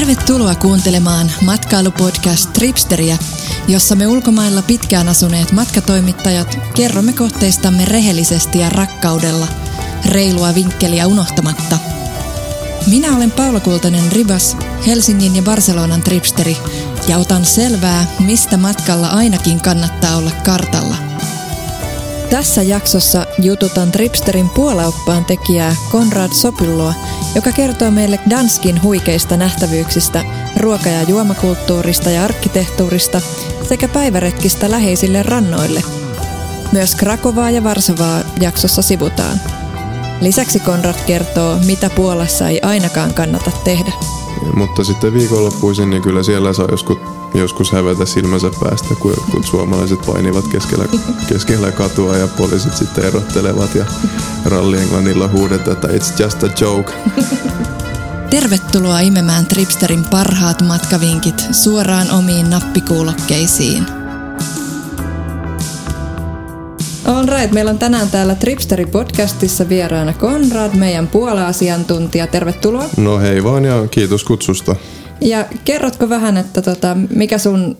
Tervetuloa kuuntelemaan matkailupodcast Tripsteriä, jossa me ulkomailla pitkään asuneet matkatoimittajat kerromme kohteistamme rehellisesti ja rakkaudella, reilua vinkkeliä unohtamatta. Minä olen Paula Kultanen Ribas, Helsingin ja Barcelonan tripsteri, ja otan selvää, mistä matkalla ainakin kannattaa olla kartalla. Tässä jaksossa jututan Tripsterin puolaoppaan tekijää Konrad Sopylloa, joka kertoo meille Danskin huikeista nähtävyyksistä, ruoka- ja juomakulttuurista ja arkkitehtuurista sekä päiväretkistä läheisille rannoille. Myös Krakovaa ja Varsovaa jaksossa sivutaan. Lisäksi Konrad kertoo, mitä Puolassa ei ainakaan kannata tehdä. Mutta sitten viikonloppuisin, niin kyllä siellä saa joskus, joskus hävetä silmänsä päästä, kun jotkut suomalaiset painivat keskellä, keskellä katua ja poliisit sitten erottelevat ja rallienglannilla huudetaan, että it's just a joke. Tervetuloa imemään Tripsterin parhaat matkavinkit suoraan omiin nappikuulokkeisiin. All right, meillä on tänään täällä Tripsteri podcastissa vieraana Konrad, meidän puola-asiantuntija. Tervetuloa. No hei vaan ja kiitos kutsusta. Ja kerrotko vähän, että tota, mikä, sun,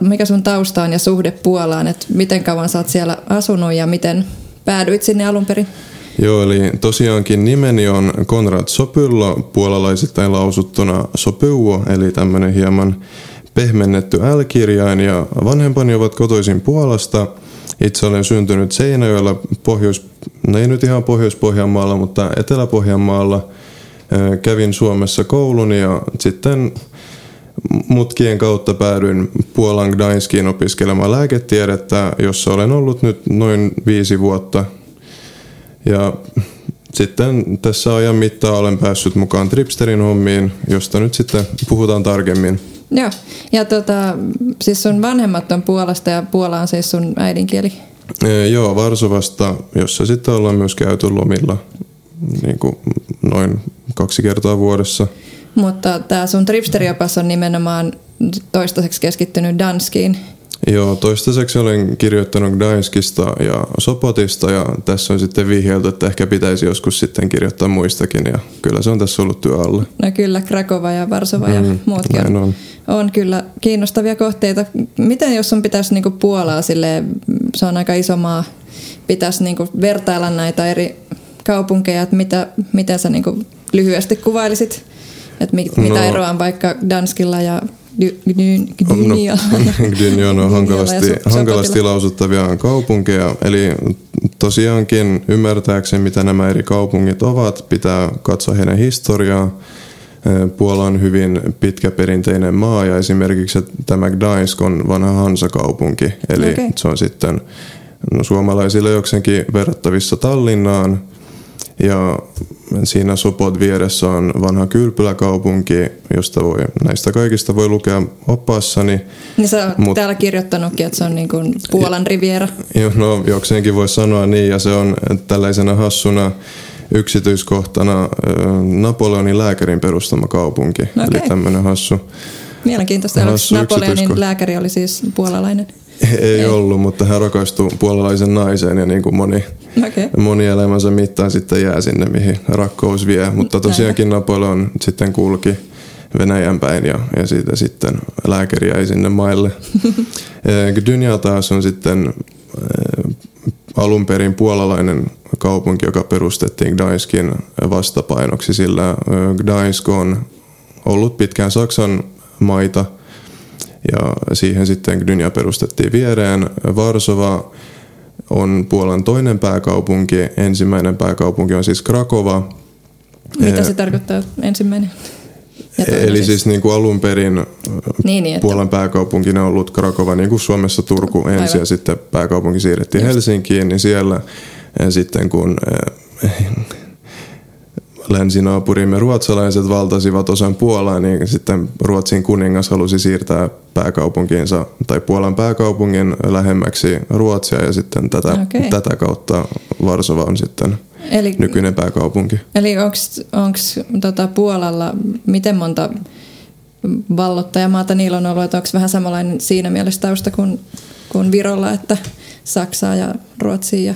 mikä sun tausta on ja suhde Puolaan, että miten kauan sä oot siellä asunut ja miten päädyit sinne alun perin? Joo, eli tosiaankin nimeni on Konrad Sopyllo, puolalaisittain lausuttuna Sopyuo, eli tämmöinen hieman pehmennetty L-kirjain, ja vanhempani ovat kotoisin Puolasta. Itse olen syntynyt Seinäjoella, pohjois, no ei nyt ihan Pohjois-Pohjanmaalla, mutta Etelä-Pohjanmaalla. Kävin Suomessa koulun ja sitten mutkien kautta päädyin Puolan Gdańskiin opiskelemaan lääketiedettä, jossa olen ollut nyt noin viisi vuotta – ja sitten tässä ajan mittaan olen päässyt mukaan Tripsterin hommiin, josta nyt sitten puhutaan tarkemmin. Joo, ja tota, siis sun vanhemmat on Puolasta ja Puola on siis sun äidinkieli? E, joo, Varsovasta, jossa sitten ollaan myös käyty lomilla niin kuin noin kaksi kertaa vuodessa. Mutta tämä sun Tripsteriopas on nimenomaan toistaiseksi keskittynyt Danskiin. Joo, toistaiseksi olen kirjoittanut Gdańskista ja Sopotista ja tässä on sitten vihjelty, että ehkä pitäisi joskus sitten kirjoittaa muistakin ja kyllä se on tässä ollut työ alla. No kyllä, Krakova ja Varsova mm, ja muutkin on, on. on kyllä kiinnostavia kohteita. Miten jos on pitäisi niinku Puolaa sille, se on aika iso maa, pitäisi niinku vertailla näitä eri kaupunkeja, että mitä, miten sä niinku lyhyesti kuvailisit, että mit, no, mitä eroa on vaikka Danskilla ja Gdynia. No, Gdynia on hankalasti, hankalasti lausuttavia kaupunkeja. Eli tosiaankin ymmärtääkseni, mitä nämä eri kaupungit ovat, pitää katsoa heidän historiaa. Puola on hyvin pitkäperinteinen maa ja esimerkiksi tämä Gdańsk on vanha Hansa-kaupunki. Eli okay. se on sitten no, suomalaisille jokseenkin verrattavissa Tallinnaan – ja siinä Sopot vieressä on vanha kylpyläkaupunki, josta voi, näistä kaikista voi lukea opassani. Niin sä oot Mut, täällä kirjoittanutkin, että se on niin kuin Puolan riviera. Jo, no jokseenkin voi sanoa niin, ja se on tällaisena hassuna yksityiskohtana Napoleonin lääkärin perustama kaupunki. Okay. Eli tämmöinen hassu. Mielenkiintoista. Hassu Napoleonin lääkäri oli siis puolalainen? Ei, ei ollut, mutta hän rakastui puolalaisen naiseen ja niin kuin moni, okay. moni elämänsä mittaan sitten jää sinne, mihin rakkous vie. Mutta tosiaankin Napoleon sitten kulki Venäjän päin ja, ja siitä sitten lääkäri jäi sinne maille. Gdynia taas on sitten alun perin puolalainen kaupunki, joka perustettiin Gdańskin vastapainoksi, sillä Gdańsk on ollut pitkään Saksan maita – ja siihen sitten Gdynia perustettiin viereen. Varsova on Puolan toinen pääkaupunki. Ensimmäinen pääkaupunki on siis Krakova. Mitä se tarkoittaa ensimmäinen? Eli siis, siis niin kuin alun perin niin, niin, Puolan että... pääkaupunkina on ollut Krakova, niin kuin Suomessa Turku ensin Aivan. ja sitten pääkaupunki siirrettiin Just. Helsinkiin, niin siellä sitten kun länsinaapurimme ruotsalaiset valtasivat osan Puolaa, niin sitten Ruotsin kuningas halusi siirtää pääkaupunkiinsa tai Puolan pääkaupungin lähemmäksi Ruotsia ja sitten tätä, okay. tätä kautta Varsova on sitten eli, nykyinen pääkaupunki. Eli onko tota Puolalla miten monta vallottajamaata niillä on ollut, että onko vähän samanlainen siinä mielessä tausta kuin, kuin Virolla, että Saksaa ja Ruotsia? Ja...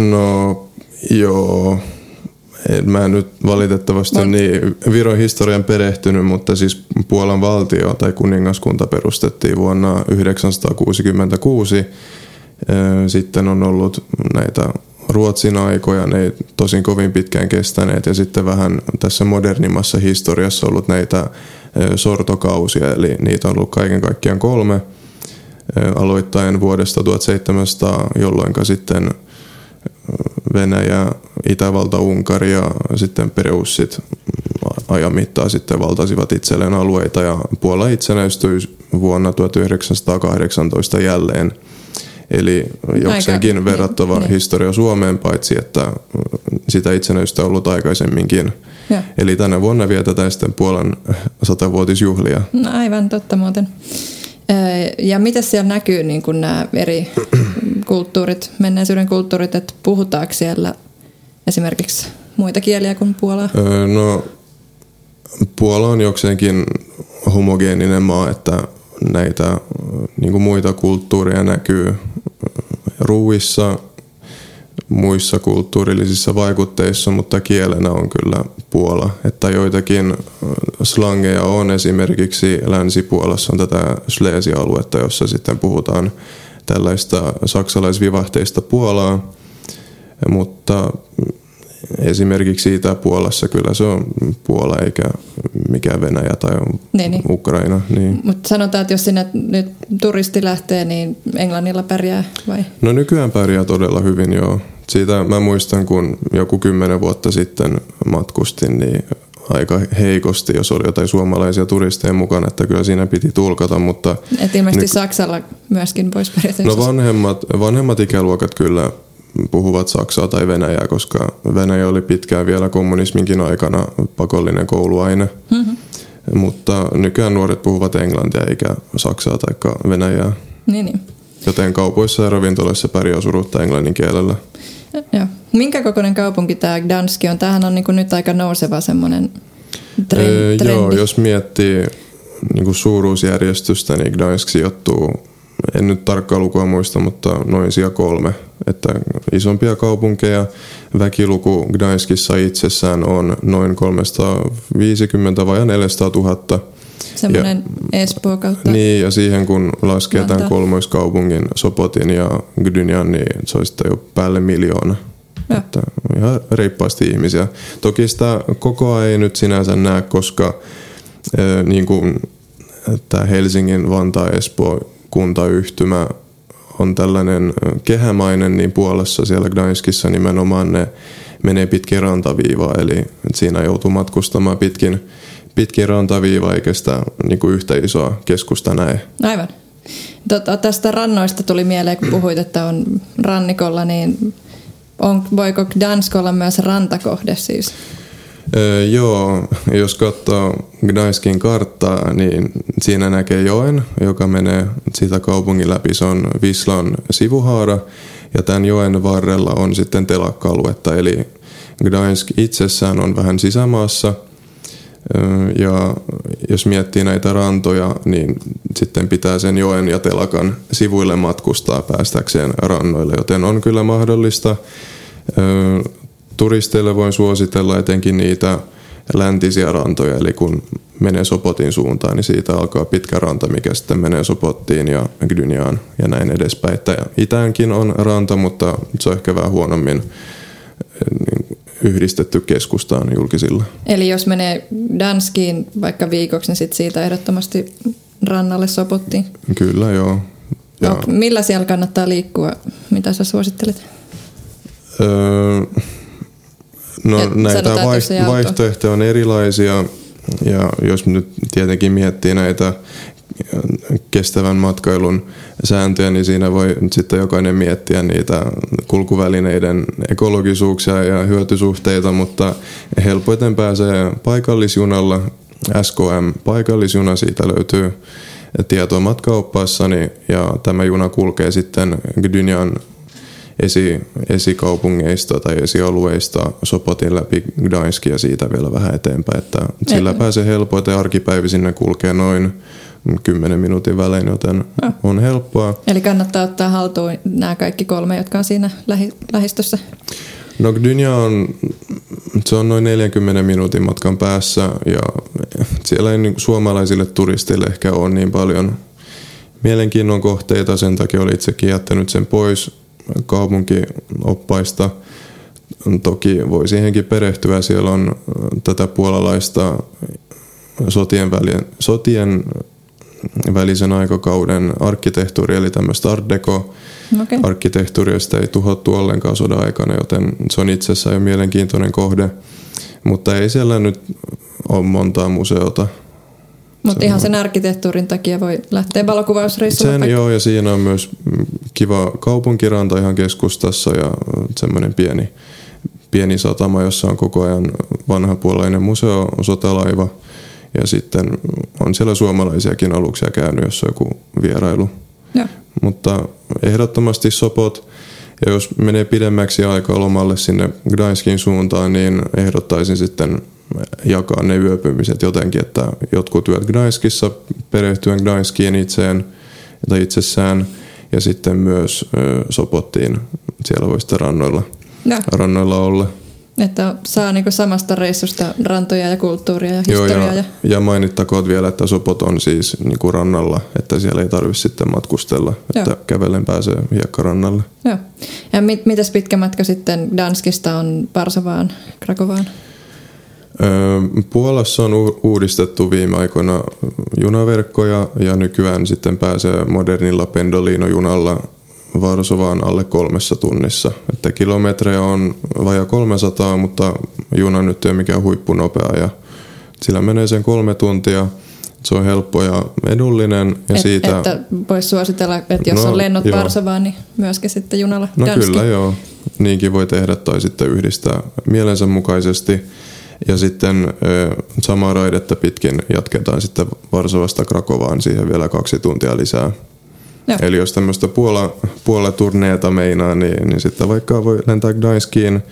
No joo, Mä en nyt valitettavasti ole niin Viron historian perehtynyt, mutta siis Puolan valtio tai kuningaskunta perustettiin vuonna 966. Sitten on ollut näitä Ruotsin aikoja, ne ei tosin kovin pitkään kestäneet ja sitten vähän tässä modernimmassa historiassa ollut näitä sortokausia, eli niitä on ollut kaiken kaikkiaan kolme aloittaen vuodesta 1700, jolloin sitten Venäjä, Itävalta, Unkari ja sitten Pereussit ajan mittaan sitten valtasivat itselleen alueita ja Puola itsenäistyi vuonna 1918 jälleen. Eli jokseenkin Aika, verrattava niin. historia Suomeen, paitsi että sitä itsenäistä on ollut aikaisemminkin. Ja. Eli tänä vuonna vietetään sitten Puolan satavuotisjuhlia. No aivan totta muuten. Ja mitä siellä näkyy niin kuin nämä eri kulttuurit, menneisyyden kulttuurit, että puhutaanko siellä esimerkiksi muita kieliä kuin puolaa? No Puola on jokseenkin homogeeninen maa, että näitä niin kuin muita kulttuureja näkyy ruuissa, muissa kulttuurillisissa vaikutteissa, mutta kielenä on kyllä Puola. Että joitakin slangeja on esimerkiksi Länsi-Puolassa on tätä Slesia-aluetta, jossa sitten puhutaan tällaista saksalaisvivahteista Puolaa, mutta esimerkiksi Itä-Puolassa kyllä se on Puola eikä mikään Venäjä tai niin, niin. Ukraina. Niin. Mutta sanotaan, että jos sinne nyt turisti lähtee, niin Englannilla pärjää vai? No nykyään pärjää todella hyvin joo. Siitä mä muistan, kun joku kymmenen vuotta sitten matkustin, niin aika heikosti, jos oli jotain suomalaisia turisteja mukana, että kyllä siinä piti tulkata, mutta... Et ilmeisesti ny- Saksalla myöskin pois No vanhemmat, vanhemmat ikäluokat kyllä puhuvat Saksaa tai Venäjää, koska Venäjä oli pitkään vielä kommunisminkin aikana pakollinen kouluaine. Mm-hmm. Mutta nykyään nuoret puhuvat englantia eikä Saksaa tai Venäjää. Niin, niin. Joten kaupoissa ja ravintoloissa pärjää surutta englannin kielellä. Joo. Minkä kokoinen kaupunki tämä Gdanski on? Tämähän on niin nyt aika nouseva semmoinen trendi. Ee, joo, jos miettii niin suuruusjärjestystä, niin Gdansk sijoittuu en nyt tarkkaa lukua muista, mutta noin sija kolme. Että isompia kaupunkeja, väkiluku Gdańskissa itsessään on noin 350 vai 400 000. Semmoinen Espoo kautta. Niin, ja siihen kun laskee tämän kolmoiskaupungin Sopotin ja Gdynian, niin se olisi jo päälle miljoona. Ja. Että ihan reippaasti ihmisiä. Toki sitä kokoa ei nyt sinänsä näe, koska äh, niin kuin tämä Helsingin, Vantaa, Espoo kuntayhtymä on tällainen kehämainen, niin Puolassa siellä Gdańskissa nimenomaan ne menee pitkin rantaviivaa, eli siinä joutuu matkustamaan pitkin, pitkin rantaviivaa eikä sitä niin kuin yhtä isoa keskusta näe. Aivan. Tota, tästä rannoista tuli mieleen, kun puhuit, että on rannikolla, niin on, voiko Gdansk olla myös rantakohde siis? Joo, jos katsoo Gdańskin karttaa, niin siinä näkee joen, joka menee siitä kaupungin läpi. Se on Vislan sivuhaara ja tämän joen varrella on sitten telakka-aluetta. Eli Gdańsk itsessään on vähän sisämaassa ja jos miettii näitä rantoja, niin sitten pitää sen joen ja telakan sivuille matkustaa päästäkseen rannoille, joten on kyllä mahdollista turisteille voin suositella etenkin niitä läntisiä rantoja, eli kun menee Sopotin suuntaan, niin siitä alkaa pitkä ranta, mikä sitten menee Sopottiin ja Gdyniaan ja näin edespäin. Että itäänkin on ranta, mutta se on ehkä vähän huonommin niin yhdistetty keskustaan julkisilla. Eli jos menee Danskiin vaikka viikoksi, niin sitten siitä ehdottomasti rannalle Sopottiin? Kyllä, joo. Ja... No, millä siellä kannattaa liikkua? Mitä sä suosittelet? Öö, No näitä vai- vaihtoehtoja on erilaisia ja jos nyt tietenkin miettii näitä kestävän matkailun sääntöjä, niin siinä voi sitten jokainen miettiä niitä kulkuvälineiden ekologisuuksia ja hyötysuhteita, mutta helpoiten pääsee paikallisjunalla. SKM paikallisjuna, siitä löytyy tietoa matkaoppaassani ja tämä juna kulkee sitten Gdynian esi, esikaupungeista tai esialueista Sopotin läpi Gdańsk ja siitä vielä vähän eteenpäin. Että sillä Ei. pääsee helpoiten arkipäivi sinne kulkee noin 10 minuutin välein, joten no. on helppoa. Eli kannattaa ottaa haltuun nämä kaikki kolme, jotka on siinä lähi- lähistössä? No Gdynia on, se on noin 40 minuutin matkan päässä ja siellä ei niin suomalaisille turisteille ehkä ole niin paljon mielenkiinnon kohteita, sen takia oli itsekin jättänyt sen pois kaupunkioppaista. Toki voi siihenkin perehtyä, siellä on tätä puolalaista sotien, välien, sotien välisen aikakauden arkkitehtuuri, eli tämmöistä art deco okay. arkkitehtuuria, sitä ei tuhottu ollenkaan sodan aikana, joten se on itsessään jo mielenkiintoinen kohde. Mutta ei siellä nyt ole montaa museota. Mutta ihan sen arkkitehtuurin takia voi lähteä valokuvausreissulle. Sen joo, ja siinä on myös kiva kaupunkiranta ihan keskustassa ja semmoinen pieni, pieni satama, jossa on koko ajan vanhapuolainen museo, sotalaiva – ja sitten on siellä suomalaisiakin aluksia käynyt, jos on joku vierailu. Ja. Mutta ehdottomasti Sopot, ja jos menee pidemmäksi aikaa lomalle sinne Gdańskin suuntaan, niin ehdottaisin sitten jakaa ne yöpymiset jotenkin, että jotkut yöt Gdańskissa perehtyen Gdańskiin itseen tai itsessään ja sitten myös Sopottiin. Siellä voi sitten rannoilla, ja. rannoilla olla. Että saa niinku samasta reissusta rantoja ja kulttuuria ja historiaa. Joo, ja, ja... ja mainittakoon vielä, että Sopot on siis niinku rannalla, että siellä ei tarvitse sitten matkustella, että Joo. kävellen pääsee hiekkarannalle. Joo. Ja mit, mitäs pitkä matka sitten Danskista on Varsovaan, Krakovaan? Puolassa on uudistettu viime aikoina junaverkkoja ja nykyään sitten pääsee modernilla Pendolino-junalla Varsovaan alle kolmessa tunnissa. Että kilometrejä on vajaa 300, mutta juna nyt ei ole mikään huippunopea ja sillä menee sen kolme tuntia. Se on helppo ja edullinen. Ja Et, siitä, että voisi suositella, että jos no, on lennot joo. Varsovaan, niin myöskin sitten junalla No Danski. kyllä joo, niinkin voi tehdä tai sitten yhdistää mielensä mukaisesti. Ja sitten samaa raidetta pitkin jatketaan sitten Varsovasta Krakovaan siihen vielä kaksi tuntia lisää. Joo. Eli jos tämmöistä puola, puolaturneeta meinaa, niin, niin sitten vaikka voi lentää Gdańskiin,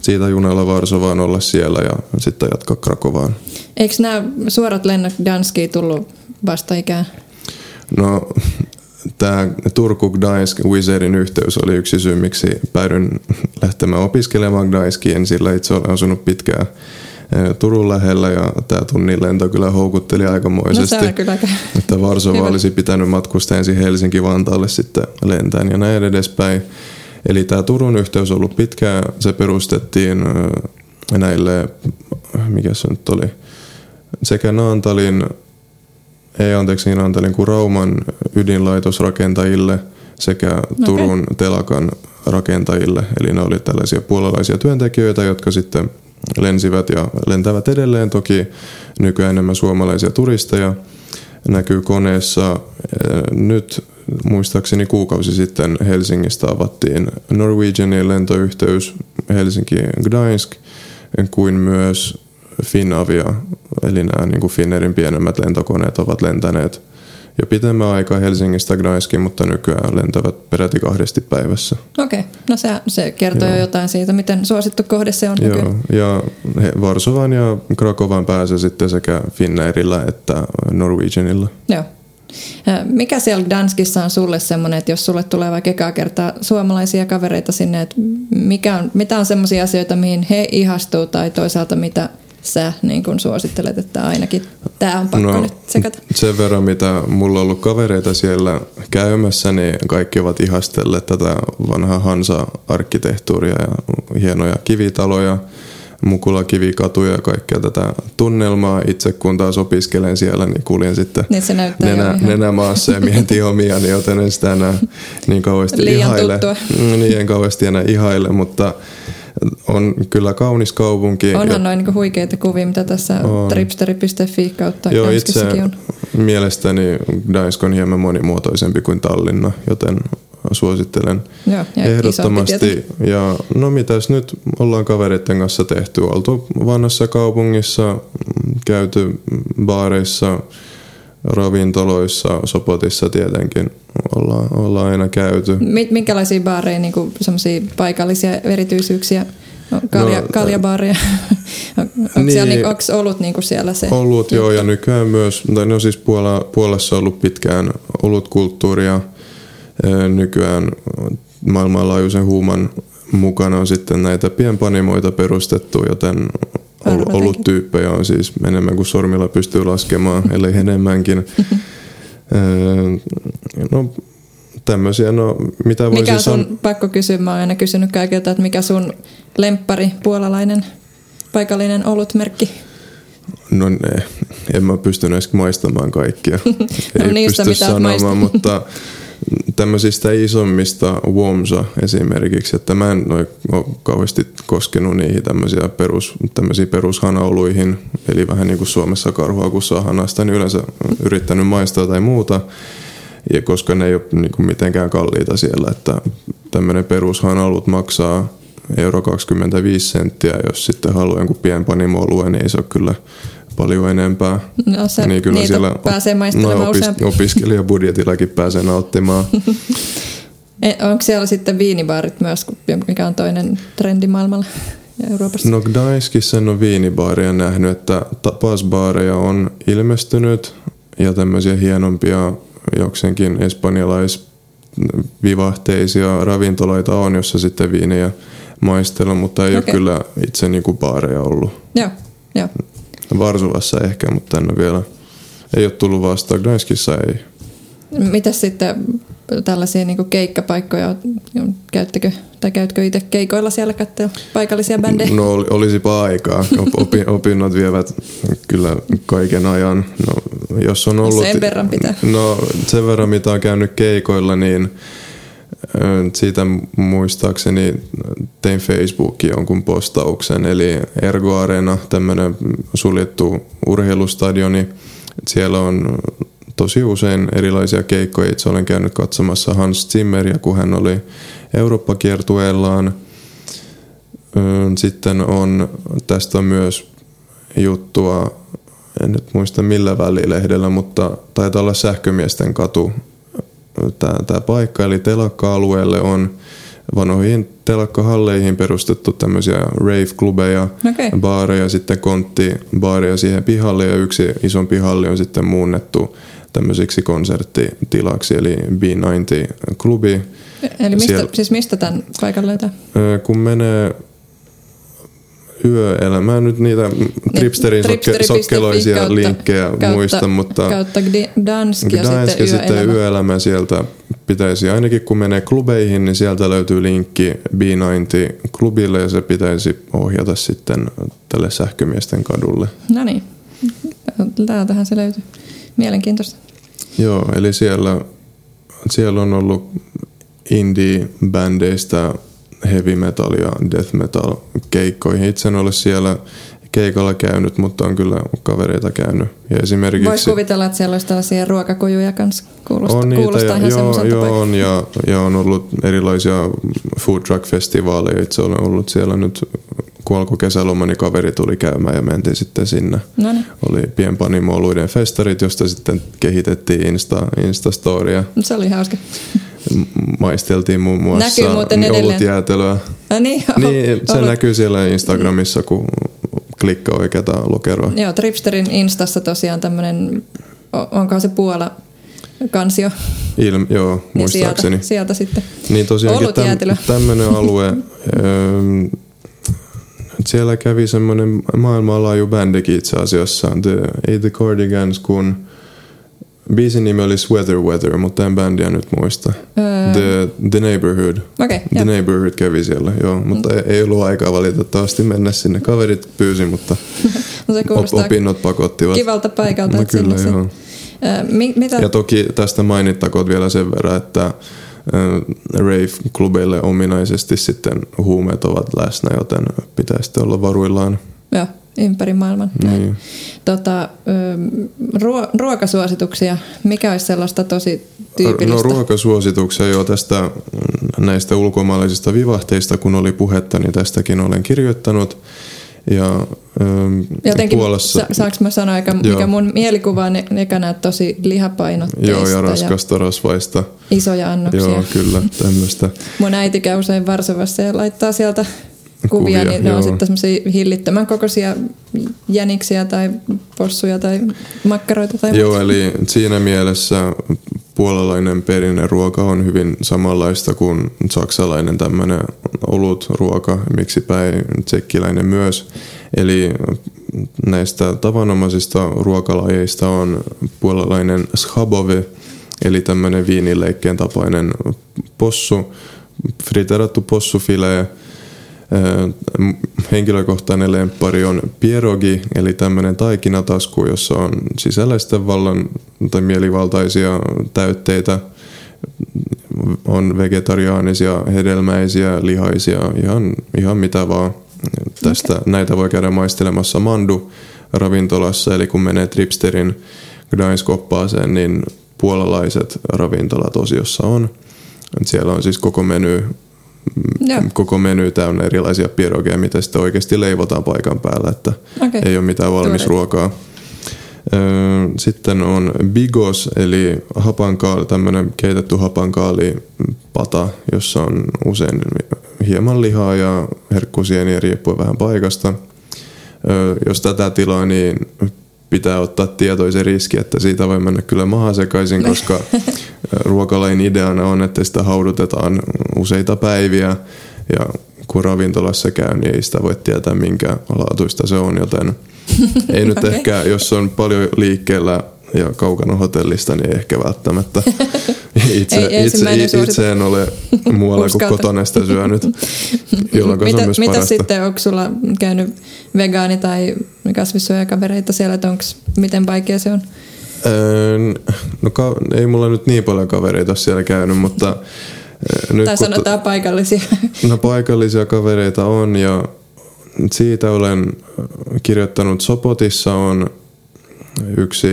siitä junalla Varsovaan olla siellä ja sitten jatkaa Krakovaan. Eikö nämä suorat lennot Gdanskiin tullut vasta ikään? No tämä Turku Gdańsk Wizardin yhteys oli yksi syy, miksi päädyin lähtemään opiskelemaan Gdańskiin, sillä itse olen asunut pitkään Turun lähellä ja tämä tunnin lento kyllä houkutteli aikamoisesti. No, kyllä. Että Varsova Hyvä. olisi pitänyt matkustaa ensin Helsinki-Vantaalle sitten lentään ja näin edespäin. Eli tämä Turun yhteys on ollut pitkään. Se perustettiin näille, mikä se nyt oli, sekä Naantalin, ei anteeksi niin Naantalin kuin Rauman ydinlaitosrakentajille sekä Turun okay. telakan rakentajille. Eli ne oli tällaisia puolalaisia työntekijöitä, jotka sitten lensivät ja lentävät edelleen. Toki nykyään enemmän suomalaisia turisteja näkyy koneessa. Nyt muistaakseni kuukausi sitten Helsingistä avattiin Norwegianin lentoyhteys Helsinki-Gdańsk kuin myös Finavia, eli nämä niin kuin Finnerin pienemmät lentokoneet ovat lentäneet jo pitemmän aikaa Helsingistä Gdańskin, mutta nykyään lentävät peräti kahdesti päivässä. Okei, okay. no se, se kertoo Joo. jo jotain siitä, miten suosittu kohde se on Joo, nykyään. ja Varsovan ja Krakovan pääsee sitten sekä Finnairilla että Norwegianilla. Joo. Mikä siellä Danskissa on sulle semmoinen, että jos sulle tulee vaikka ekaa kertaa suomalaisia kavereita sinne, että mikä on, mitä on semmoisia asioita, mihin he ihastuu tai toisaalta mitä – sä niin kun suosittelet, että ainakin tämä on pakko no, nyt sekata? Sen verran, mitä mulla on ollut kavereita siellä käymässä, niin kaikki ovat ihastelleet tätä vanhaa Hansa-arkkitehtuuria ja hienoja kivitaloja, Mukula kivikatuja ja kaikkea tätä tunnelmaa. Itse kun taas opiskelen siellä, niin kuljen sitten niin se nenä, nenämaassa ja mietin omia, niin joten en sitä enää niin kauheasti Liian ihaile. Tuttua. Niin en kauheasti enää ihaile, mutta on kyllä kaunis kaupunki. Onhan ja, noin niin huikeita kuvia, mitä tässä on. tripsteri.fi kautta Joo, itse on. mielestäni Gdańsk on hieman monimuotoisempi kuin Tallinna, joten suosittelen Joo, ja ehdottomasti. Ja no mitäs nyt ollaan kavereiden kanssa tehty? Oltu vanhassa kaupungissa, käyty baareissa, ravintoloissa, Sopotissa tietenkin ollaan, ollaan aina käyty. Minkälaisia baareja, niin paikallisia erityisyyksiä? Kalja, no, kaljabaareja. onko niin, siellä, niin, onko ollut niin kuin siellä se? Ollut joo, ja nykyään myös, tai no siis Puola, Puolassa on ollut pitkään ollut kulttuuria. Nykyään maailmanlaajuisen huuman mukana on sitten näitä pienpanimoita perustettu, joten ol- Arvatenkin. oluttyyppejä on siis enemmän kuin sormilla pystyy laskemaan, ellei enemmänkin. No tämmöisiä, no mitä voisin Mikä sun, sanoa? pakko kysyä, mä oon aina kysynyt kaikilta, että mikä sun lemppari puolalainen paikallinen olutmerkki? No ne, en mä pystynyt edes maistamaan kaikkia. No Ei niistä, pysty mitä sanomaan, mutta tämmöisistä isommista Womsa esimerkiksi, että mä en ole kauheasti koskenut niihin tämmöisiä, perus, tämmöisiä perushanauluihin, eli vähän niin kuin Suomessa karhua kun saa hanasta, niin yleensä yrittänyt maistaa tai muuta, ja koska ne ei ole niin kuin mitenkään kalliita siellä, että tämmöinen perushanaulut maksaa euro 25 senttiä, jos sitten haluaa jonkun pienpanimo-oluen, niin ei se ole kyllä paljon enempää. No se, niin kyllä niitä pääsee maistelemaan no, useampi. opiskelijabudjetillakin pääsee nauttimaan. E- Onko siellä sitten viinibaarit myös, mikä on toinen trendi maailmalla ja Euroopassa? No Gdańskissa en ole viinibaaria nähnyt, että tapasbaareja on ilmestynyt ja tämmöisiä hienompia jokseenkin espanjalaisvivahteisia ravintoloita on, jossa sitten viinejä maistella, mutta ei Okei. ole kyllä itse niinku baareja ollut. Joo, joo. Varsovassa ehkä, mutta ole vielä, ei ole tullut vastaan. Gdańskissa ei. Mitäs sitten tällaisia niin keikkapaikkoja, käyttekö, tai käytkö itse keikoilla siellä katsoa paikallisia bändejä? No ol- olisipa aikaa. Op- opi- opinnot vievät kyllä kaiken ajan. No, jos on ollut, Sen verran pitää. No sen verran mitä on käynyt keikoilla, niin siitä muistaakseni tein Facebookiin jonkun postauksen, eli Ergo Arena, tämmöinen suljettu urheilustadioni. Siellä on tosi usein erilaisia keikkoja. Itse olen käynyt katsomassa Hans Zimmeria, kun hän oli Eurooppa-kiertueellaan. Sitten on, tästä myös juttua, en nyt muista millä välilehdellä, mutta taitaa olla Sähkömiesten katu tämä, paikka. Eli telakka-alueelle on vanhoihin telakkahalleihin perustettu tämmöisiä rave-klubeja, Okei. baareja, sitten konttibaareja siihen pihalle ja yksi isompi halli on sitten muunnettu tämmöisiksi konserttitilaksi, eli B90-klubi. Eli mistä, Siellä- siis mistä tämän paikan löytää? Kun menee yöelämään, nyt niitä Tripsterin sokke, sokkeloisia kautta- linkkejä kautta- muista, mutta Kautta Gdi- Dansk ja Gdańsk sitten ja sitten yöelämä. yöelämä sieltä pitäisi, ainakin kun menee klubeihin, niin sieltä löytyy linkki B90-klubille ja se pitäisi ohjata sitten tälle sähkömiesten kadulle. No niin, täältähän se löytyy. Mielenkiintoista. Joo, eli siellä, siellä on ollut indie-bändeistä heavy metal ja death metal keikkoihin. Itse en ole siellä keikalla käynyt, mutta on kyllä kavereita käynyt. Ja esimerkiksi Voisi kuvitella, että siellä olisi tällaisia ruokakujuja kanssa. Kuulostaa, on niitä, kuulostaa ja, ihan joo, joo, on, ja, ja on ollut erilaisia food truck-festivaaleja. Itse olen ollut siellä nyt, kun alkoi kesäloma, niin kaveri tuli käymään ja mentiin sitten sinne. No niin, Oli pienpanimo-oluiden festarit, josta sitten kehitettiin Insta, Instastoria. se oli hauska. Maisteltiin muun muassa Näkyy muuten. Ah, niin, Niin, se ollut. näkyy siellä Instagramissa, kun klikkaa oikeata lokeroa. Joo, Tripsterin Instassa tosiaan tämmöinen, onkohan se Puola kansio, Ilm, joo, niin muistaakseni. sieltä, sieltä sitten. Niin tosiaankin Olutjäätelö. tämmöinen alue, öö, siellä kävi semmoinen maailmanlaaju bändikin itse asiassa, The, ei The Cardigans, kun biisin nimi oli Sweater Weather, mutta en bändiä nyt muista. Öö. The, The Neighborhood. Okei, The joo. Neighborhood kävi siellä, joo, mutta ei, ei ollut aikaa valitettavasti mennä sinne. Kaverit pyysi, mutta No se op, opinnot pakottivat. kivalta paikalta. No kyllä, joo. mi, mitä, Ja toki tästä mainittakoon vielä sen verran, että rave-klubeille ominaisesti sitten huumeet ovat läsnä, joten pitää sitten olla varuillaan. joo, ympäri maailman. Niin. Tota, ruo, ruokasuosituksia, mikä olisi sellaista tosi tyypillistä? No ruokasuosituksia jo tästä mm, näistä ulkomaalaisista vivahteista, kun oli puhetta, niin tästäkin olen kirjoittanut. Ja ähm, Jotenkin, Puolassa... sa- saanko mä sanoa, mikä, Joo. mikä mun mielikuva on ne- ekana, tosi lihapainotteista Joo, ja raskasta rasvaista. isoja annoksia. Joo, kyllä, tämmöistä. Mun äiti käy usein Varsovassa ja laittaa sieltä kuvia, Kuvia, niin ne joo. on sitten semmoisia hillittömän kokoisia jäniksiä tai possuja tai makkaroita tai Joo, eli siinä mielessä puolalainen perinneruoka on hyvin samanlaista kuin saksalainen tämmöinen olut, ruoka, miksipä ei tsekkiläinen myös. Eli näistä tavanomaisista ruokalajeista on puolalainen schabove, eli tämmöinen viinileikkeen tapainen possu, friterattu possufilee, henkilökohtainen lemppari on pierogi, eli tämmöinen taikinatasku, jossa on sisällä sitten vallan tai mielivaltaisia täytteitä. On vegetariaanisia, hedelmäisiä, lihaisia, ihan, ihan mitä vaan. Tästä okay. näitä voi käydä maistelemassa Mandu ravintolassa, eli kun menee Tripsterin Gdańsk-oppaaseen, niin puolalaiset ravintolat osiossa on. Siellä on siis koko meny Joo. koko meny täynnä erilaisia pierogeja, mitä sitten oikeasti leivotaan paikan päällä, että okay. ei ole mitään valmis Tuoreet. ruokaa. Sitten on bigos, eli hapankaali, tämmöinen keitetty hapankaalipata, jossa on usein hieman lihaa ja herkkusieniä riippuen vähän paikasta. Jos tätä tilaa, niin pitää ottaa tietoisen riski, että siitä voi mennä kyllä maha sekaisin, koska ruokalain ideana on, että sitä haudutetaan useita päiviä ja kun ravintolassa käy, niin ei sitä voi tietää minkä laatuista se on, joten ei nyt okay. ehkä, jos on paljon liikkeellä ja kaukana hotellista, niin ehkä välttämättä itse, ei, itse, itse, en ole muualla kuin kotona sitä syönyt, jolloin mitä, se on myös mitä parasta. sitten, onko sulla käynyt vegaani- tai kasvissyöjäkavereita siellä, että onko, miten vaikea se on? No ka- ei mulla nyt niin paljon kavereita siellä käynyt, mutta... Nyt tai sanotaan paikallisia. No paikallisia kavereita on ja siitä olen kirjoittanut Sopotissa on yksi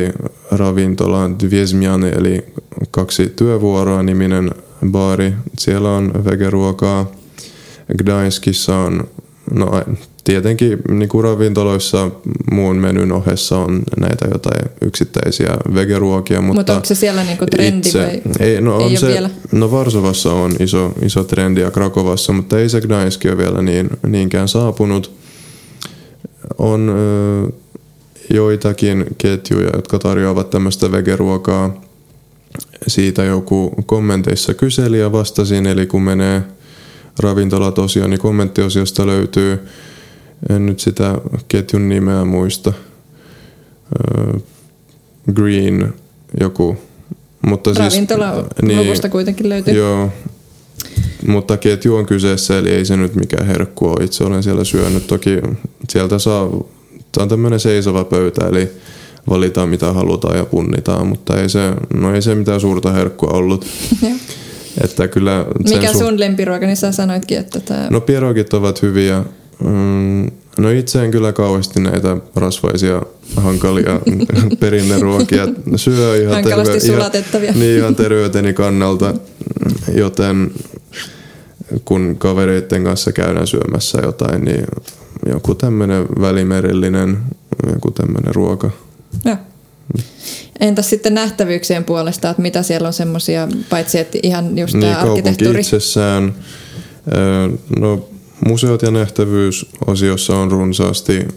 ravintola Dviesmiane eli kaksi työvuoroa niminen baari. Siellä on vegeruokaa. Gdańskissa on no, tietenkin niin kuin ravintoloissa muun menyn ohessa on näitä jotain yksittäisiä vegeruokia. Mutta, mutta onko se siellä niin kuin trendi itse, vai ei, no ei on se, vielä? No Varsovassa on iso, iso trendi ja Krakovassa, mutta ei se Gdańsk ole vielä niin, niinkään saapunut. On joitakin ketjuja, jotka tarjoavat tämmöistä vegeruokaa. Siitä joku kommenteissa kyseli ja vastasin, eli kun menee ravintolat osioon, niin kommenttiosiosta löytyy en nyt sitä ketjun nimeä muista. Green joku. Mutta Ravintola siis, niin, luvusta kuitenkin löytyy. Joo, mutta ketju on kyseessä, eli ei se nyt mikään herkku ole. Itse olen siellä syönyt. Toki sieltä saa, tämä on tämmöinen seisova pöytä, eli valitaan mitä halutaan ja punnitaan, mutta ei se, no ei se mitään suurta herkkua ollut. että kyllä Mikä sun su- lempiruoka, niin sä sanoitkin, että tämä... No pierogit ovat hyviä. Mm, no itse en kyllä kauheasti näitä rasvaisia, hankalia perinneruokia syö ihan, Hankalasti terve- sulatettavia. Ihan, niin ihan terveyteni kannalta, joten kun kavereiden kanssa käydään syömässä jotain, niin joku tämmöinen välimerellinen, joku tämmöinen ruoka. Joo. Entäs sitten nähtävyyksien puolesta, että mitä siellä on semmoisia, paitsi että ihan just niin, tämä arkkitehtuuri? itsessään, no Museot ja nähtävyys osiossa on runsaasti,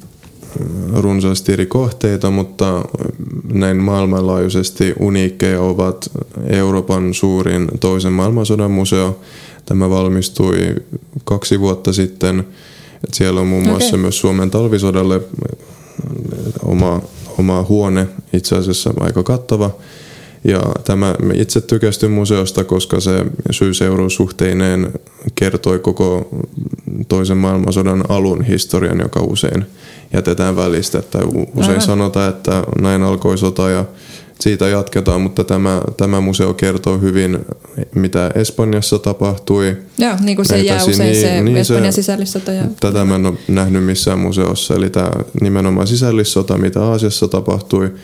runsaasti eri kohteita, mutta näin maailmanlaajuisesti uniikkeja ovat Euroopan suurin toisen maailmansodan museo. Tämä valmistui kaksi vuotta sitten. Siellä on muun muassa okay. myös Suomen talvisodalle oma, oma huone, itse asiassa aika kattava. Ja tämä itse tykästyn museosta, koska se syy-seuraussuhteineen kertoi koko toisen maailmansodan alun historian, joka usein jätetään välistä. Että usein Aha. sanotaan, että näin alkoi sota ja siitä jatketaan, mutta tämä, tämä museo kertoo hyvin, mitä Espanjassa tapahtui. Joo, niin kuin se jää usein niin, se niin Espanjan se, sisällissota. Ja... Tätä mä en ole nähnyt missään museossa, eli tämä nimenomaan sisällissota, mitä Aasiassa tapahtui,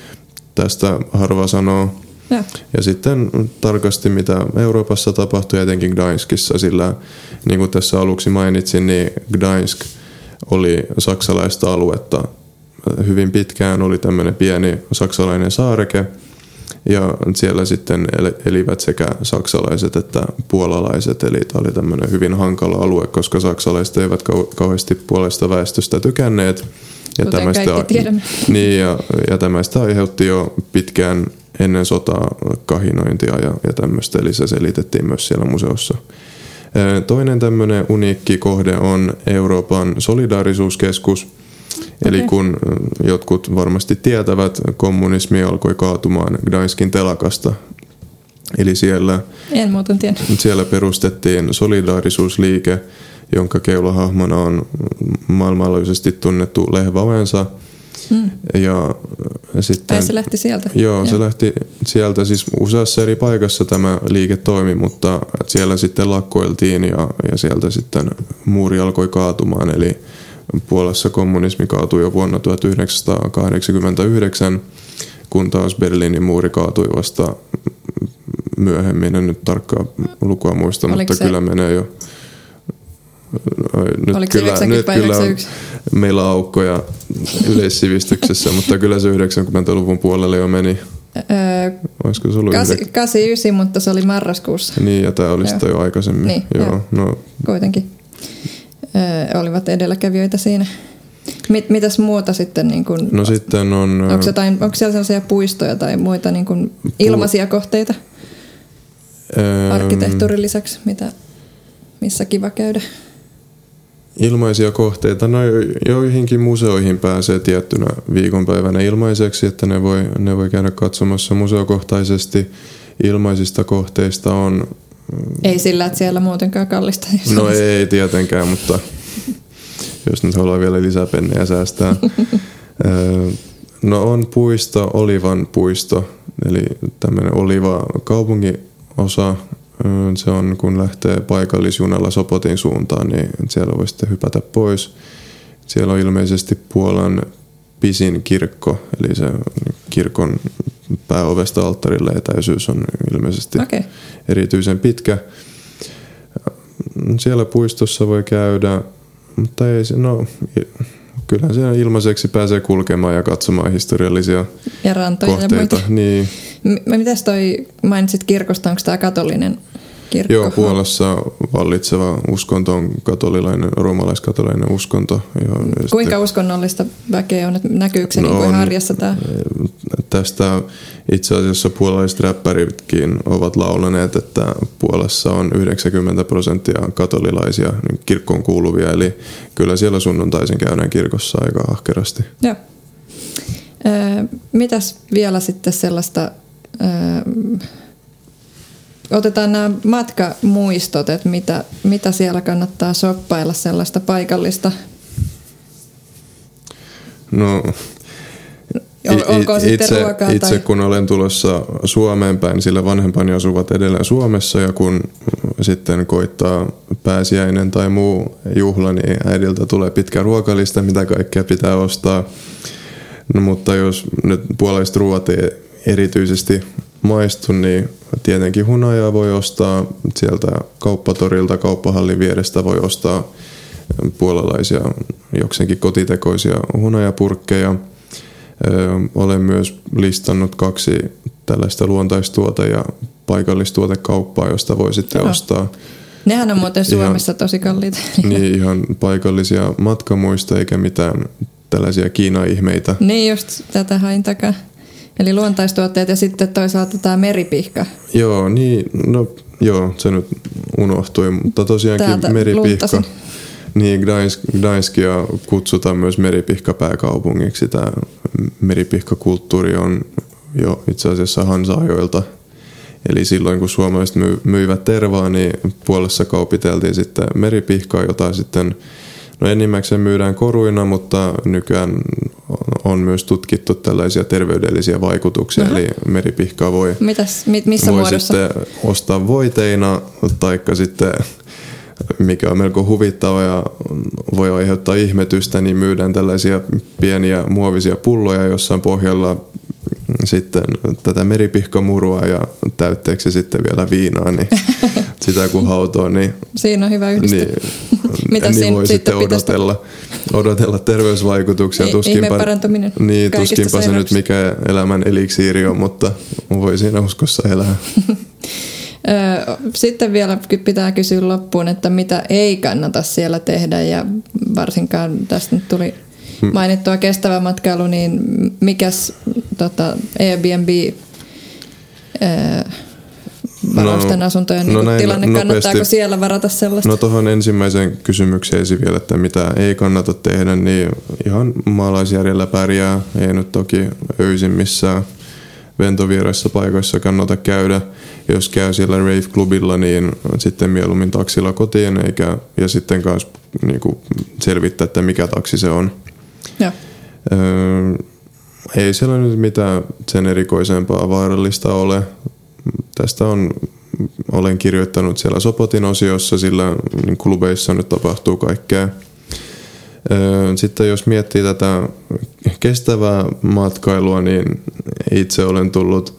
tästä harva sanoo. Ja. ja sitten tarkasti mitä Euroopassa tapahtui, etenkin Gdańskissa, sillä niin kuin tässä aluksi mainitsin, niin Gdańsk oli saksalaista aluetta. Hyvin pitkään oli tämmöinen pieni saksalainen saareke, ja siellä sitten elivät sekä saksalaiset että puolalaiset, eli tämä oli tämmöinen hyvin hankala alue, koska saksalaiset eivät kauheasti puolesta väestöstä tykänneet. Ja Kuten tiedämme. Niin, ja, ja tämästä aiheutti jo pitkään ennen sotaa kahinointia ja, ja tämmöistä, eli se selitettiin myös siellä museossa. Toinen tämmöinen uniikki kohde on Euroopan solidaarisuuskeskus. Eli kun jotkut varmasti tietävät, kommunismi alkoi kaatumaan Gdańskin telakasta. Eli siellä, En muuten tiedä. siellä perustettiin solidaarisuusliike, jonka keulahahmona on maailmanlaajuisesti tunnettu Lech Wałęsa. Mm. Ja sitten... Tai se lähti sieltä. Joo, se lähti sieltä siis useassa eri paikassa tämä liike toimi, mutta siellä sitten lakkoiltiin ja, ja sieltä sitten muuri alkoi kaatumaan. Eli Puolassa kommunismi kaatui jo vuonna 1989, kun taas Berliinin muuri kaatui vasta myöhemmin. En nyt tarkkaa lukua muista, Oliko mutta se- kyllä menee jo. Nyt Oliko se kyllä, 90 nyt kyllä on 91? meillä aukkoja yleissivistyksessä, mutta kyllä se 90-luvun puolelle jo meni. Öö, Olisiko se ollut 89, mutta se oli marraskuussa Niin, ja tämä oli Joo. sitä jo aikaisemmin. Niin, joo. joo. No, kuitenkin. Olivat edelläkävijöitä siinä. Mit, mitäs muuta sitten, niin kun, no sitten on... onko, jotain, onko siellä sellaisia puistoja tai muita niin kun ilmaisia kohteita ää, arkkitehtuurin lisäksi, mitä, missä kiva käydä? Ilmaisia kohteita. No jo- joihinkin museoihin pääsee tiettynä viikonpäivänä ilmaiseksi, että ne voi, ne voi käydä katsomassa museokohtaisesti. Ilmaisista kohteista on... Ei sillä, että siellä muutenkaan kallista. No olisi. ei tietenkään, mutta jos nyt haluaa vielä lisää pennejä säästää. No on puisto, Olivan puisto, eli tämmöinen Oliva kaupunginosa. Se on, kun lähtee paikallisjunalla Sopotin suuntaan, niin siellä voi sitten hypätä pois. Siellä on ilmeisesti Puolan pisin kirkko, eli se kirkon pääovesta alttarille etäisyys on ilmeisesti Okei. erityisen pitkä. Siellä puistossa voi käydä, mutta ei se, no, kyllähän siellä ilmaiseksi pääsee kulkemaan ja katsomaan historiallisia Ja rantoja ja kohteita. muita. Niin, M- mitäs toi, mainitsit kirkosta, onko tämä katolinen kirkko? joo, Puolassa vallitseva uskonto on katolilainen, roomalaiskatolilainen uskonto. Ja Kuinka uskonnollista väkeä on, näkyykö se No niin kuin on. harjassa tämä? Tästä itse asiassa puolalaiset räppäritkin ovat laulaneet, että Puolassa on 90 prosenttia katolilaisia niin kirkkoon kuuluvia, eli kyllä siellä sunnuntaisin käydään kirkossa aika ahkerasti. Joo. Öö, mitäs vielä sitten sellaista, öö, otetaan nämä matkamuistot, että mitä, mitä siellä kannattaa soppailla sellaista paikallista. No, olkoon itse, ruokaa itse tai... kun olen tulossa Suomeen päin, sillä vanhempani asuvat edelleen Suomessa ja kun sitten koittaa pääsiäinen tai muu juhla, niin äidiltä tulee pitkä ruokalista, mitä kaikkea pitää ostaa. No, mutta jos nyt puolalaiset ruoat ei erityisesti maistu, niin tietenkin hunajaa voi ostaa sieltä kauppatorilta, kauppahallin vierestä voi ostaa puolalaisia jokseenkin kotitekoisia hunajapurkkeja. Olen myös listannut kaksi tällaista luontaistuote- ja paikallistuotekauppaa, josta voi sitten Joo. ostaa Nehän on muuten Ihan- Suomessa tosi kalliita. niin ihan paikallisia matkamuista eikä mitään tällaisia Kiina-ihmeitä. niin just tätä hain takaa. Eli luontaistuotteet ja sitten toisaalta tämä meripihka. Joo, niin, no joo, se nyt unohtui, mutta tosiaankin Täältä meripihka. lunttasin. Niin, Gdańsk, Gdańskia kutsutaan myös meripihkapääkaupungiksi. Tämä meripihkakulttuuri on jo itse asiassa Hansa-ajoilta. Eli silloin kun suomalaiset my- myivät tervaa, niin puolessa kaupiteltiin sitten meripihkaa, jota sitten No enimmäkseen myydään koruina, mutta nykyään on myös tutkittu tällaisia terveydellisiä vaikutuksia, Aha. eli meripihkaa voi Mitäs, mi, missä voi muodossa? sitten ostaa voiteina, taikka sitten mikä on melko huvittava ja voi aiheuttaa ihmetystä, niin myydään tällaisia pieniä muovisia pulloja, jossa on pohjalla sitten tätä meripihkamurua ja täytteeksi sitten vielä viinaa, niin sitä kun hautoo, niin, Siinä on hyvä yhdistää. niin, Mitä niin siinä voi sitten sitten pitäisi- odotella, odotella terveysvaikutuksia. I- ihme parantuminen niin, tuskinpa se nyt mikä elämän eliksiiri on, mutta voi siinä uskossa elää. Sitten vielä pitää kysyä loppuun, että mitä ei kannata siellä tehdä ja varsinkaan tästä nyt tuli mainittua kestävä matkailu, niin mikäs tota, Airbnb varausten no, asuntojen niin no näin, tilanne? Nopeasti, Kannattaako siellä varata sellaista? No tuohon ensimmäiseen kysymykseen vielä, että mitä ei kannata tehdä, niin ihan maalaisjärjellä pärjää. Ei nyt toki öisin missään ventovieraissa paikoissa kannata käydä. Jos käy siellä rave-klubilla, niin sitten mieluummin taksilla kotiin eikä, ja sitten kanssa niin kuin selvittää, että mikä taksi se on. Ja. Öö, ei siellä nyt mitään sen erikoisempaa vaarallista ole. Tästä on, olen kirjoittanut siellä Sopotin osiossa, sillä niin klubeissa nyt tapahtuu kaikkea. Sitten jos miettii tätä kestävää matkailua, niin itse olen tullut,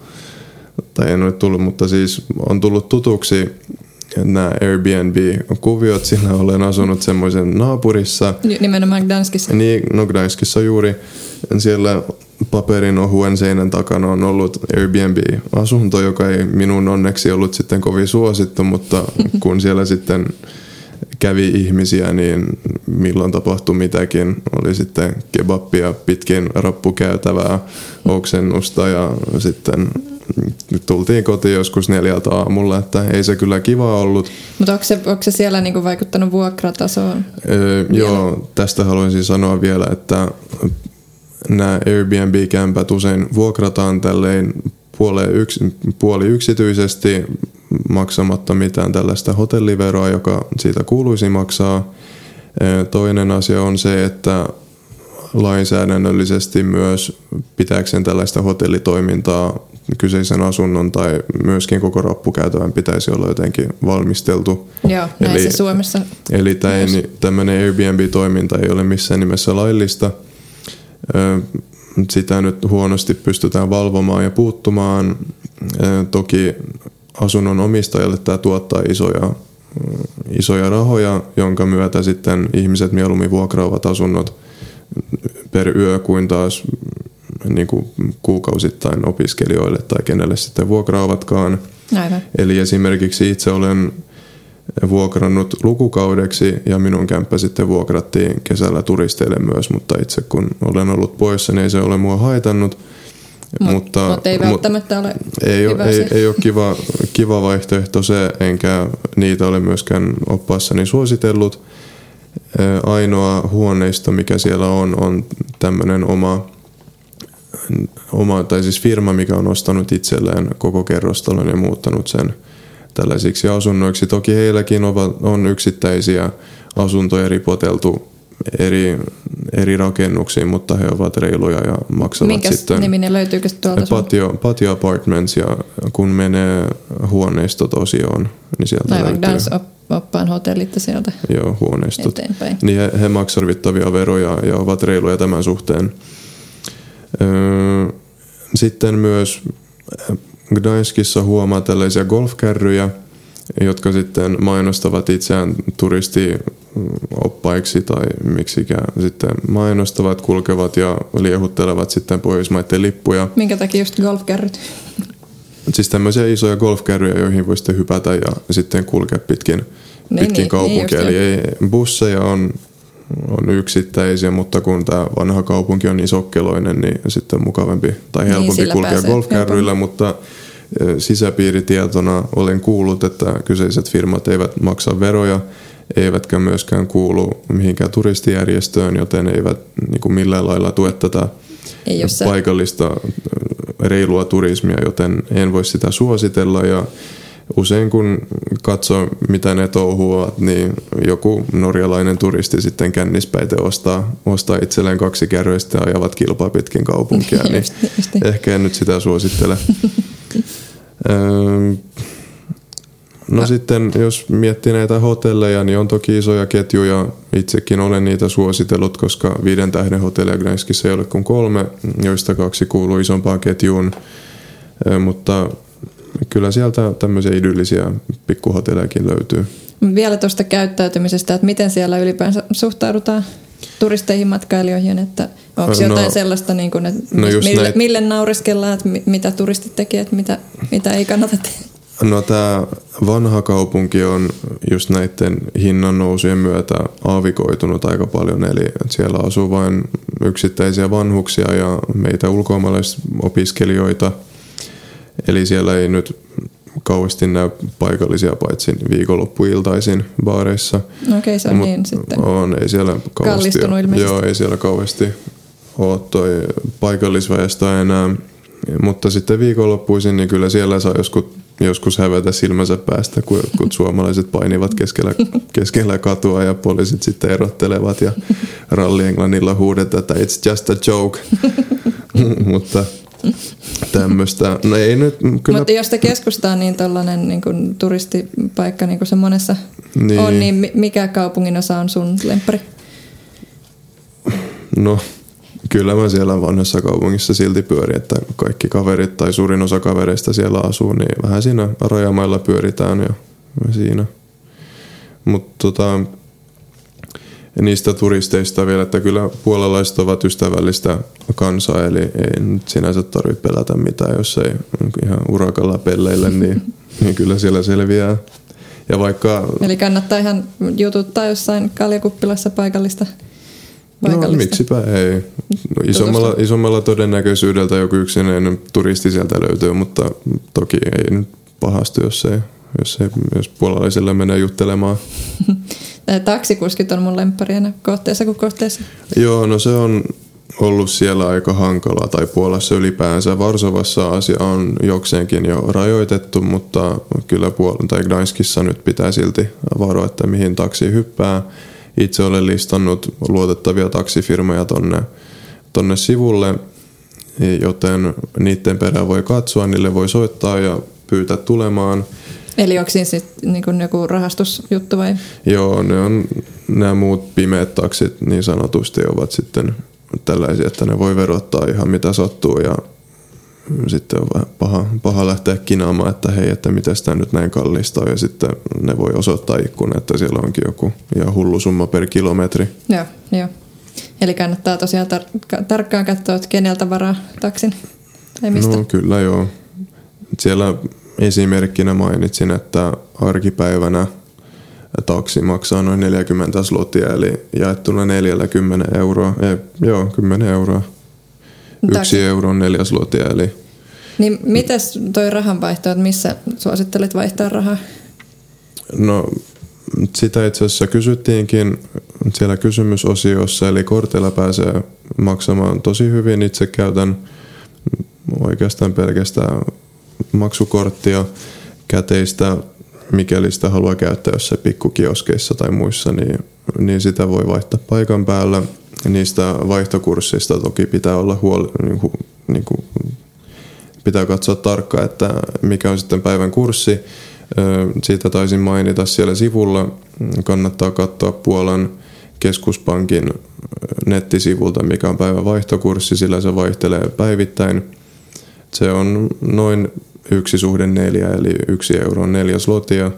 tai en ole tullut, mutta siis on tullut tutuksi nämä Airbnb-kuviot, sillä olen asunut semmoisen naapurissa. Nimenomaan Gdanskissa. Niin, no Gdanskissa juuri. Siellä paperin ohuen seinän takana on ollut Airbnb-asunto, joka ei minun onneksi ollut sitten kovin suosittu, mutta kun siellä sitten kävi ihmisiä, niin milloin tapahtui mitäkin. Oli sitten kebappia pitkin rappukäytävää, oksennusta ja sitten nyt tultiin kotiin joskus neljältä aamulla, että ei se kyllä kiva ollut. Mutta onko se, onko se siellä niinku vaikuttanut vuokratasoon? Öö, joo, tästä haluaisin sanoa vielä, että nämä Airbnb-kämpät usein vuokrataan tälleen puoli, yks, puoli yksityisesti maksamatta mitään tällaista hotelliveroa, joka siitä kuuluisi maksaa. Toinen asia on se, että lainsäädännöllisesti myös pitääkseen tällaista hotellitoimintaa kyseisen asunnon tai myöskin koko rappukäytävän pitäisi olla jotenkin valmisteltu. Joo, näin eli, se Suomessa. Eli tämmöinen Airbnb-toiminta ei ole missään nimessä laillista – sitä nyt huonosti pystytään valvomaan ja puuttumaan. Toki asunnon omistajalle tämä tuottaa isoja, isoja rahoja, jonka myötä sitten ihmiset mieluummin vuokraavat asunnot per yö kuin taas niin kuin kuukausittain opiskelijoille tai kenelle sitten vuokraavatkaan. Aivan. Eli esimerkiksi itse olen vuokrannut lukukaudeksi ja minun kämppä sitten vuokrattiin kesällä turisteille myös, mutta itse kun olen ollut poissa, niin ei se ole mua haitannut. Mut, mutta, mutta ei välttämättä ole ei, ole, ei, ei ole kiva, kiva vaihtoehto se, enkä niitä ole myöskään oppaassani suositellut. Ainoa huoneisto, mikä siellä on, on tämmöinen oma, oma, tai siis firma, mikä on ostanut itselleen koko kerrostalon ja muuttanut sen – tällaisiksi asunnoiksi. Toki heilläkin on yksittäisiä asuntoja ripoteltu eri, eri rakennuksiin, mutta he ovat reiluja ja maksavat Minkäs sitten... niminen löytyykö tuolta patio, patio Apartments ja kun menee huoneistot osioon, niin sieltä Aivan, löytyy... Dance oppaan hotellit sieltä Joo, huoneistot. Eteenpäin. Niin he, he maksavat veroja ja ovat reiluja tämän suhteen. Sitten myös Gdańskissa huomaa tällaisia golfkärryjä, jotka sitten mainostavat itseään turistioppaiksi tai miksikään sitten mainostavat, kulkevat ja liehuttelevat sitten Pohjoismaiden lippuja. Minkä takia just golfkärryt? Siis tämmöisiä isoja golfkärryjä, joihin voi sitten hypätä ja sitten kulkea pitkin, niin, pitkin niin, kaupunkia. Niin Eli ei, busseja on on yksittäisiä, mutta kun tämä vanha kaupunki on niin sokkeloinen, niin sitten on mukavampi tai niin, helpompi niin, kulkea golfkärryillä, mutta sisäpiiritietona olen kuullut, että kyseiset firmat eivät maksa veroja, eivätkä myöskään kuulu mihinkään turistijärjestöön, joten eivät niin kuin millään lailla tue tätä Ei paikallista reilua turismia, joten en voi sitä suositella. Ja usein kun katsoo mitä ne touhuavat, niin joku norjalainen turisti sitten kännispäite ostaa, ostaa itselleen kaksi kärryistä ja ajavat kilpaa pitkin kaupunkia, niin just, just. ehkä en nyt sitä suosittele. öö, No, no sitten jos miettii näitä hotelleja, niin on toki isoja ketjuja. Itsekin olen niitä suositellut, koska viiden tähden hotelleja Gdanskissa ei ole kuin kolme, joista kaksi kuuluu isompaan ketjuun. Mutta kyllä sieltä tämmöisiä idyllisiä pikkuhotellejakin löytyy. Vielä tuosta käyttäytymisestä, että miten siellä ylipäänsä suhtaudutaan turisteihin, matkailijoihin, että onko no, jotain sellaista, niin kuin, että no mille, näit... mille nauriskellaan, että mitä turistit tekevät, mitä, mitä ei kannata tehdä? No tämä vanha kaupunki on just näiden hinnan nousujen myötä aavikoitunut aika paljon, eli siellä asuu vain yksittäisiä vanhuksia ja meitä ulkomaalaisopiskelijoita – Eli siellä ei nyt kauheasti näy paikallisia paitsi viikonloppuiltaisin baareissa. No okei, se on Mut niin sitten. On, ei siellä kauheasti. Joo, ei siellä kauheasti ole toi paikallisväestö enää. Mutta sitten viikonloppuisin, niin kyllä siellä saa joskus, joskus hävetä silmänsä päästä, kun jotkut suomalaiset painivat keskellä, keskellä katua ja poliisit sitten erottelevat ja rallienglannilla huudetaan, että it's just a joke. Mutta tämmöistä. No ei nyt kyllä... Mutta jos te keskustaa niin tollanen niin kuin turistipaikka niin kuin se monessa Niin. on, niin mi- mikä kaupungin osa on sun lemppari? No, kyllä mä siellä vanhassa kaupungissa silti pyörin, että kaikki kaverit tai suurin osa kavereista siellä asuu, niin vähän siinä rajamailla pyöritään ja siinä. Mutta tota, niistä turisteista vielä, että kyllä puolalaiset ovat ystävällistä kansaa, eli ei nyt sinänsä tarvitse pelätä mitään, jos ei ihan urakalla pelleille, niin, niin kyllä siellä selviää. Ja vaikka Eli kannattaa ihan jututtaa jossain kaljakuppilassa paikallista. No miksipä ei. No, isommalla, isommalla todennäköisyydellä joku yksinäinen turisti sieltä löytyy, mutta toki ei nyt pahasti, jos, ei, jos, ei, jos puolalaisille menee juttelemaan. Taksikuskit on mun lemppari aina kohteessa kuin kohteessa. Joo, no se on ollut siellä aika hankalaa, tai Puolassa ylipäänsä. Varsovassa asia on jokseenkin jo rajoitettu, mutta kyllä Puol- tai Gdańskissa nyt pitää silti varoa, että mihin taksi hyppää. Itse olen listannut luotettavia taksifirmoja tonne, tonne sivulle, joten niiden perään voi katsoa, niille voi soittaa ja pyytää tulemaan. Eli onko siinä sitten niin joku rahastusjuttu vai? Joo, ne on nämä muut pimeät taksit niin sanotusti ovat sitten tällaisia, että ne voi verottaa ihan mitä sattuu ja sitten on vähän paha, paha lähteä kinaamaan, että hei, että miten tämä nyt näin kallista on ja sitten ne voi osoittaa ikkuna, että siellä onkin joku ihan hullu summa per kilometri. Joo, joo. Eli kannattaa tosiaan tar- tarkkaan katsoa, että keneltä varaa taksin tai mistä. No kyllä joo. Siellä esimerkkinä mainitsin, että arkipäivänä taksi maksaa noin 40 slotia, eli jaettuna 40 euroa. Ei, joo, 10 euroa. Yksi Taksi. euro on neljä slotia, eli Niin mites toi rahanvaihto, että missä suosittelet vaihtaa rahaa? no sitä itse asiassa kysyttiinkin siellä kysymysosiossa, eli kortilla pääsee maksamaan tosi hyvin. Itse käytän oikeastaan pelkästään maksukorttia käteistä, mikäli sitä haluaa käyttää jossain pikkukioskeissa tai muissa, niin, niin sitä voi vaihtaa paikan päällä. Niistä vaihtokurssista toki pitää olla huoli, niin kuin, niin kuin, pitää katsoa tarkkaan, että mikä on sitten päivän kurssi. Siitä taisin mainita siellä sivulla. Kannattaa katsoa Puolan keskuspankin nettisivulta, mikä on päivän vaihtokurssi, sillä se vaihtelee päivittäin. Se on noin yksi suhde neljä, eli yksi euro on neljä slotia.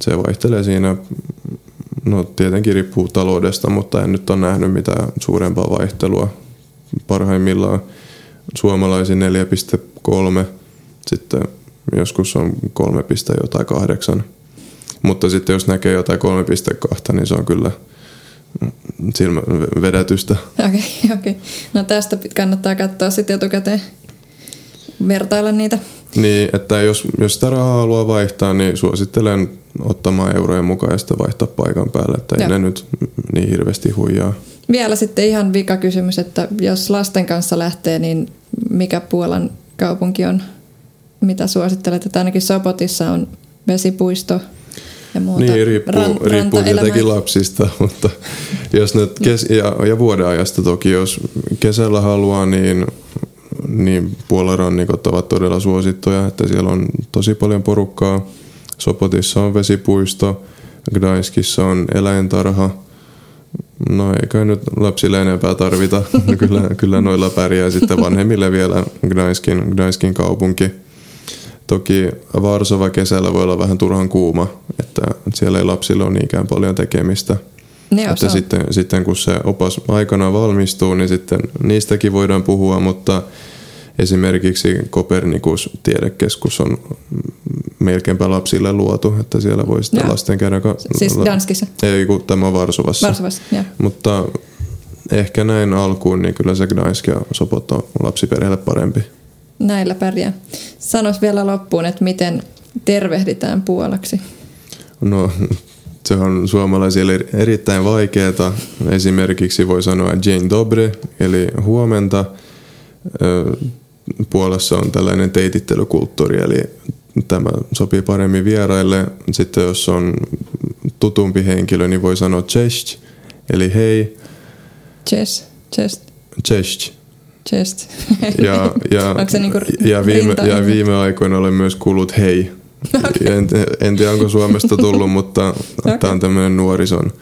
Se vaihtelee siinä, no tietenkin riippuu taloudesta, mutta en nyt ole nähnyt mitään suurempaa vaihtelua. Parhaimmillaan suomalaisin 4,3, sitten joskus on 3, jotain kahdeksan. Mutta sitten jos näkee jotain 3,2, niin se on kyllä silmä vedätystä. Okei, okay, okei. Okay. No tästä kannattaa katsoa sitten etukäteen vertailla niitä. Niin, että jos, jos sitä rahaa haluaa vaihtaa, niin suosittelen ottamaan eurojen mukaan ja sitten vaihtaa paikan päälle, että ei Joo. ne nyt niin hirveästi huijaa. Vielä sitten ihan vika kysymys, että jos lasten kanssa lähtee, niin mikä Puolan kaupunki on? Mitä suosittelet? Että ainakin Sopotissa on vesipuisto ja muuta. Niin, riippuu, ran- riippuu tietenkin lapsista, mutta jos nyt kes- ja, ja vuodenajasta toki, jos kesällä haluaa, niin, niin puolarannikot ovat todella suosittuja, että siellä on tosi paljon porukkaa. Sopotissa on vesipuisto, Gdańskissa on eläintarha. No ei kai nyt lapsille enempää tarvita. kyllä, kyllä noilla pärjää sitten vanhemmille vielä Gdańskin, Gdańskin kaupunki. Toki Varsova kesällä voi olla vähän turhan kuuma, että siellä ei lapsilla ole niinkään paljon tekemistä. Niin joo, että sitten, sitten kun se opas aikanaan valmistuu, niin sitten niistäkin voidaan puhua, mutta esimerkiksi Kopernikus tiedekeskus on melkeinpä lapsille luotu, että siellä voi sitten Joo. lasten käydä... Ka- Siis Danskissa, Ei, kun tämä on Varsovassa. Varsovassa. Joo. Mutta ehkä näin alkuun, niin kyllä se Gdańsk ja Sopot on lapsiperheelle parempi. Näillä pärjää. Sanois vielä loppuun, että miten tervehditään puolaksi? No, se on suomalaisille erittäin vaikeaa. Esimerkiksi voi sanoa dzień dobry, eli huomenta. Puolassa on tällainen teitittelykulttuuri, eli tämä sopii paremmin vieraille. Sitten jos on tutumpi henkilö, niin voi sanoa cześć, eli hei. Cześć, cześć. Cześć. Chest. Ja, ja, niinku ja, viime, ja viime aikoina olen myös kuullut hei. Okay. En, en tiedä onko Suomesta tullut, mutta okay. tämä on tämmöinen nuorison,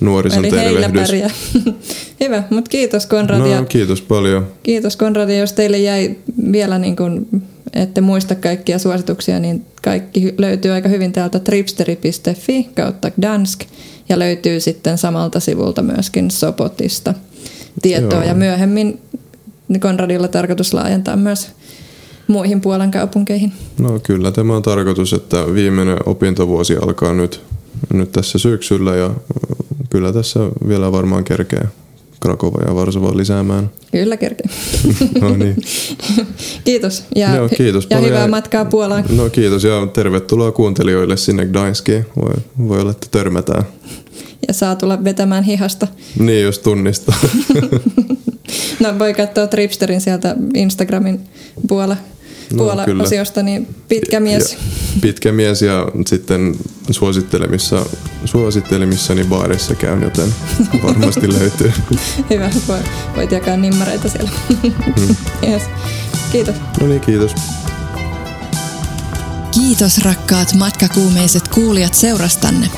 nuorison Eli tervehdys. Hyvä, mutta kiitos Konrad. No, kiitos paljon. Kiitos Konrad, jos teille jäi vielä niin kuin, ette muista kaikkia suosituksia, niin kaikki löytyy aika hyvin täältä tripsteri.fi kautta Dansk ja löytyy sitten samalta sivulta myöskin Sopotista tietoa Joo. ja myöhemmin Konradilla tarkoitus laajentaa myös muihin Puolan kaupunkeihin. No kyllä, tämä on tarkoitus, että viimeinen opintovuosi alkaa nyt, nyt tässä syksyllä ja kyllä tässä vielä varmaan kerkee Krakova ja Varsova lisäämään. Kyllä kerkee. no niin. kiitos ja, Joo, kiitos ja hyvää matkaa Puolaan. No kiitos ja tervetuloa kuuntelijoille sinne Gdańskiin. Voi, voi olla, että törmätään. Ja saa tulla vetämään hihasta. Niin, jos tunnistaa. no voi katsoa Tripsterin sieltä Instagramin puolella no, Puola-osiosta, niin pitkä mies. Ja, pitkä mies ja sitten suosittelemissa, suosittelemissani baarissa käyn, joten varmasti löytyy. Hyvä, voit jakaa nimmareita siellä. Hmm. yes. Kiitos. No niin, kiitos. Kiitos rakkaat matkakuumeiset kuulijat seurastanne.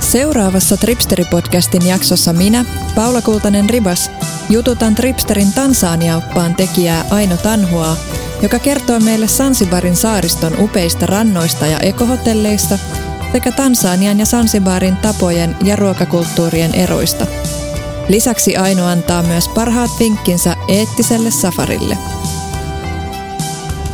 Seuraavassa Tripsteri-podcastin jaksossa minä, Paula Kultanen Ribas, jututan Tripsterin Tansania-oppaan tekijää Aino Tanhua joka kertoo meille Sansibarin saariston upeista rannoista ja ekohotelleista sekä Tansanian ja Sansibarin tapojen ja ruokakulttuurien eroista. Lisäksi Aino antaa myös parhaat vinkkinsä eettiselle safarille.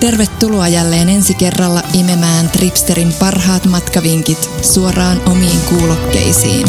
Tervetuloa jälleen ensi kerralla imemään Tripsterin parhaat matkavinkit suoraan omiin kuulokkeisiin.